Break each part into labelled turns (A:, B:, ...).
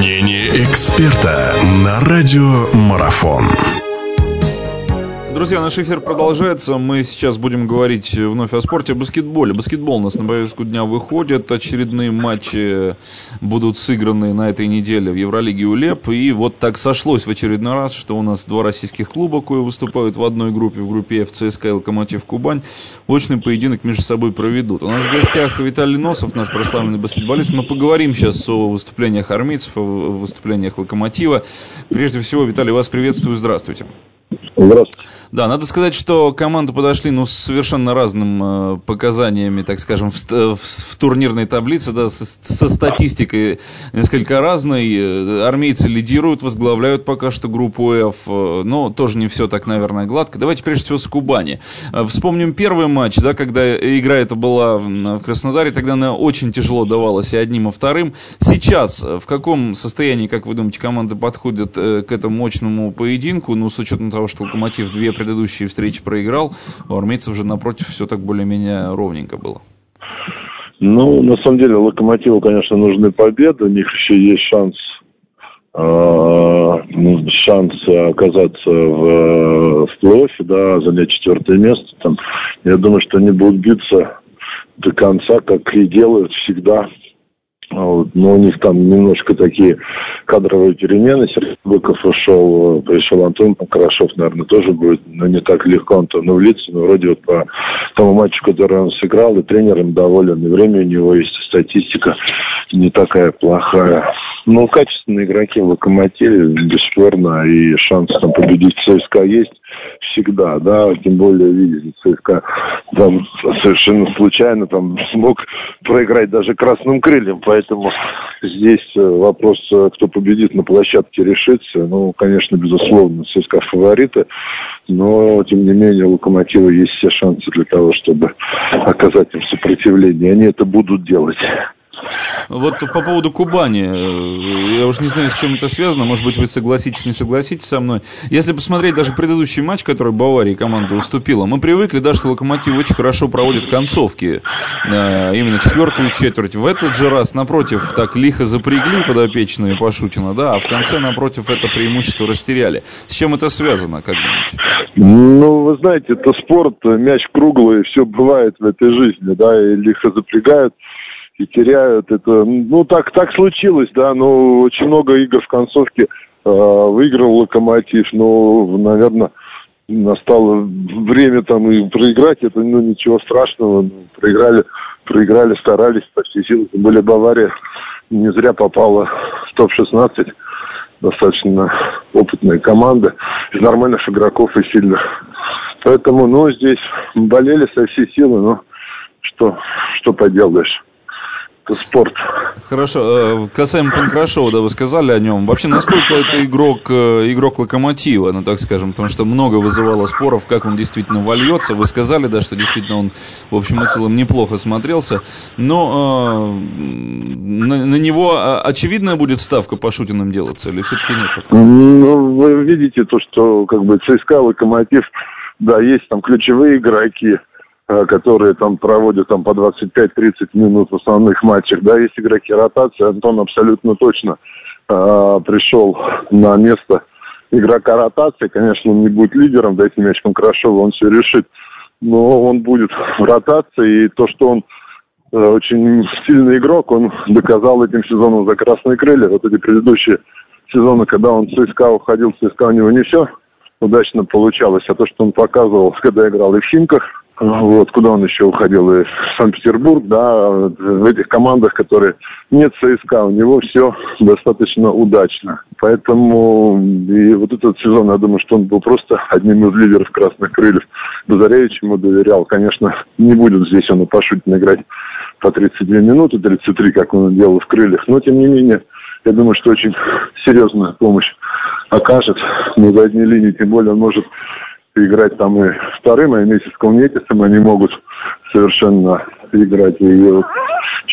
A: Мнение эксперта на радио Марафон.
B: Друзья, наш эфир продолжается. Мы сейчас будем говорить вновь о спорте, о баскетболе. Баскетбол у нас на повестку дня выходит. Очередные матчи будут сыграны на этой неделе в Евролиге УЛЕП. И вот так сошлось в очередной раз, что у нас два российских клуба, кое выступают в одной группе, в группе F, ЦСКА и Локомотив Кубань, очный поединок между собой проведут. У нас в гостях Виталий Носов, наш прославленный баскетболист. Мы поговорим сейчас о выступлениях армейцев, о выступлениях Локомотива. Прежде всего, Виталий, вас приветствую. Здравствуйте.
C: Здравствуйте.
B: Да, надо сказать, что команды подошли ну, с совершенно разным э, показаниями, так скажем, в, в, в турнирной таблице, да, со, со статистикой несколько разной. Э, армейцы лидируют, возглавляют пока что группу F, э, но тоже не все так, наверное, гладко. Давайте прежде всего с Кубани. Э, вспомним первый матч, да, когда игра эта была в Краснодаре, тогда она очень тяжело давалась и одним, и вторым. Сейчас в каком состоянии, как вы думаете, команды подходят к этому мощному поединку, ну, с учетом того, что Локомотив две предыдущие встречи проиграл, у армейцев же напротив все так более-менее ровненько было.
C: Ну, на самом деле, Локомотиву, конечно, нужны победы. У них еще есть шанс э, ну, шанс оказаться в, в плей да, занять четвертое место. Там, я думаю, что они будут биться до конца, как и делают всегда. А вот. Но у них там немножко такие кадровые перемены. Сергей Быков ушел, пришел Антон Покрашев, наверное, тоже будет, но не так легко Антону влиться. Но вроде вот по тому матчу, который он сыграл, и тренером доволен, и время у него есть, и статистика не такая плохая. Ну, качественные игроки в «Локомотиве», бесспорно, и шанс там победить ЦСКА есть всегда, да, тем более, видите, ЦСКА там совершенно случайно там смог проиграть даже красным крыльям, поэтому здесь э, вопрос, э, кто победит на площадке, решится. Ну, конечно, безусловно, ЦСКА фавориты, но, тем не менее, у Локомотива есть все шансы для того, чтобы оказать им сопротивление. Они это будут делать.
B: Вот по поводу Кубани, э, я уж не знаю, с чем это связано, может быть, вы согласитесь, не согласитесь со мной. Если посмотреть даже предыдущий матч, который Баварии команда уступила, мы привыкли, да, что Локомотив очень хорошо проводит концовки, э, именно четвертую четверть. В этот же раз, напротив, так лихо запрягли подопечные Пашутина, да, а в конце, напротив, это преимущество растеряли. С чем это связано, как думаете?
C: Ну, вы знаете, это спорт, мяч круглый, все бывает в этой жизни, да, и лихо запрягают и теряют. Это, ну, так, так случилось, да, но очень много игр в концовке э, выиграл Локомотив, но, наверное, настало время там и проиграть, это, ну, ничего страшного, ну, проиграли, проиграли, старались почти силы, тем более Бавария не зря попала в топ-16, достаточно опытная команда, из нормальных игроков и сильных. Поэтому, ну, здесь болели со всей силы, но что, что поделаешь спорт.
B: Хорошо. Э, касаемо Панкрашова, да, вы сказали о нем. Вообще, насколько это игрок, э, игрок локомотива, ну, так скажем, потому что много вызывало споров, как он действительно вольется. Вы сказали, да, что действительно он, в общем и целом, неплохо смотрелся. Но э, на, на него очевидная будет ставка по Шутиным делаться, или все-таки нет?
C: Такого? Ну, вы видите то, что как бы ЦСКА, Локомотив, да, есть там ключевые игроки, которые там проводят там по 25-30 минут в основных матчах. Да, есть игроки ротации. Антон абсолютно точно э, пришел на место игрока ротации. Конечно, он не будет лидером, дайте мяч Конкрашову, он все решит. Но он будет в ротации, и то, что он э, очень сильный игрок, он доказал этим сезоном за красные крылья. Вот эти предыдущие сезоны, когда он в ЦСКА уходил, в ЦСКА у него не все удачно получалось. А то, что он показывал, когда играл и в Химках, вот, куда он еще уходил, и в Санкт-Петербург, да, в этих командах, которые нет ЦСКА, у него все достаточно удачно. Поэтому и вот этот сезон, я думаю, что он был просто одним из лидеров красных крыльев. Базаревич ему доверял. Конечно, не будет здесь он и Пашутин играть по 32 минуты, 33, как он делал в крыльях. Но, тем не менее, я думаю, что очень серьезную помощь окажет на задней линии. Тем более он может играть там и вторым, и вместе с Калнетисом они могут совершенно играть и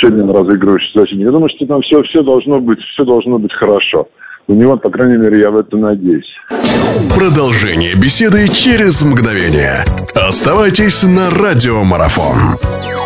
C: один разыгрывающий защитник. Я думаю, что там все, все должно быть, все должно быть хорошо. У него, по крайней мере, я в это надеюсь.
A: Продолжение беседы через мгновение. Оставайтесь на радиомарафон.